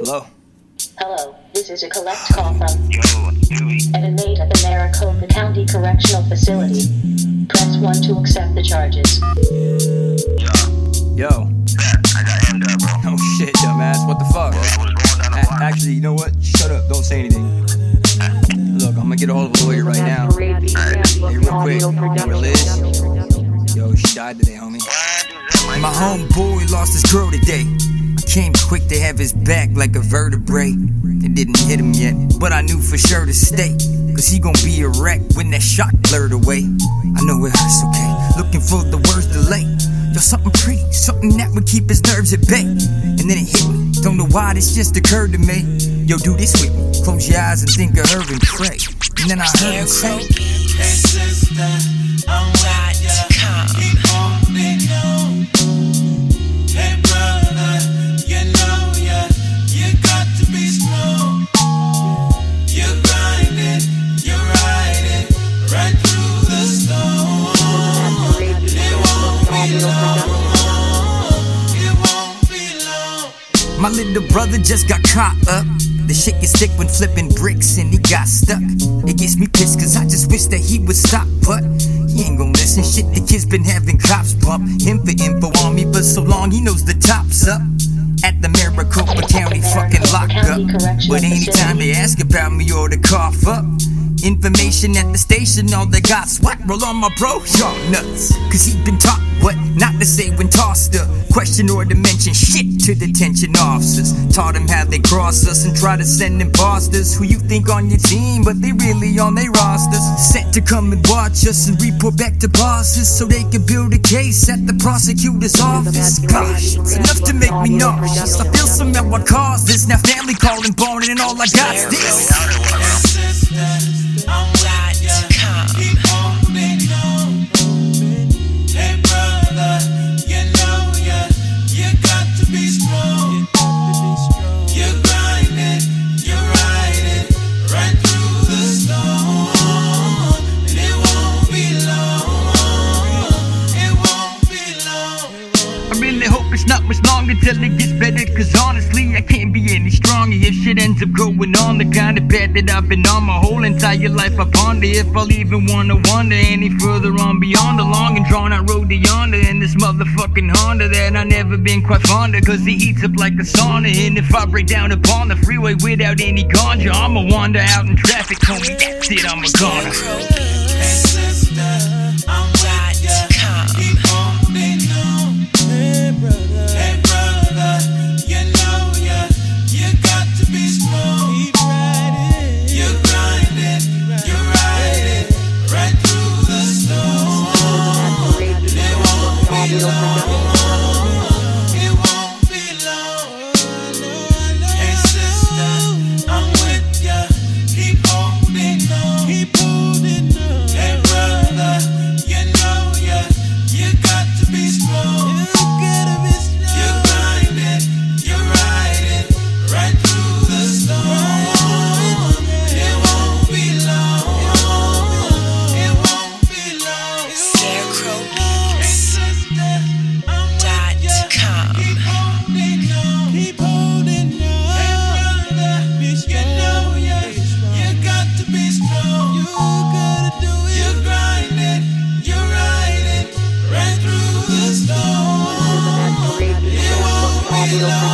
Hello? Hello, this is a collect call from an inmate at the Maricopa County Correctional Facility. Press 1 to accept the charges. Yo. Yo. I got hemmed up, bro. Oh shit, dumbass. What the fuck? I was going down the A- actually, you know what? Shut up. Don't say anything. Look, I'm gonna get a hold of a lawyer right now. Hey, real quick. Where Liz? Yo, she died today, homie. My homeboy lost his girl today. Came quick to have his back like a vertebrae. It didn't hit him yet, but I knew for sure to stay. Cause he gon' be a wreck when that shot blurred away. I know it hurts, okay? Looking for the worst delay. Yo, something pretty, something that would keep his nerves at bay. And then it hit me. Don't know why this just occurred to me. Yo, do this with me. Close your eyes and think of her and pray. And then I heard him say, Hey sister, I'm ya. Keep My little brother just got caught up. The shit gets thick when flipping bricks and he got stuck. It gets me pissed cause I just wish that he would stop, but he ain't gon' listen. Shit, the kid's been having cops bump him for info on me for so long, he knows the top's up. At the Maricopa County fucking lockup. But anytime they ask about me or to cough up, information at the station, all they got swat roll on my bro, y'all nuts. Cause he been taught what not to say when tossed up. Question or to mention shit to detention officers. Taught him how they cross us and try to send imposters who you think on your team, but they really on their rosters. Sent to come and watch us and report back to bosses so they can build a case at the prosecutor's office. Gosh, it's enough to make me nauseous. I feel somehow I caused this. Now family calling, boning, and all I got's this. Hey sister, I'm with ya. Keep holding on. Hey brother, you know ya. You got to be strong. You're grinding, you're riding right through the storm. It won't be long. It won't be long. I really hope it's not much longer till it gets better. Cause honestly, I can't be stronger if shit ends up going on the kind of path that I've been on my whole entire life. I ponder if I'll even wanna wander any further on beyond the long and drawn out road to yonder. And this motherfucking Honda that I never been quite fond of. Cause it heats up like a sauna. And if I break down upon the freeway without any ganja, I'ma wander out in traffic. Homie, that's it, I'm a goner. Radio. you know.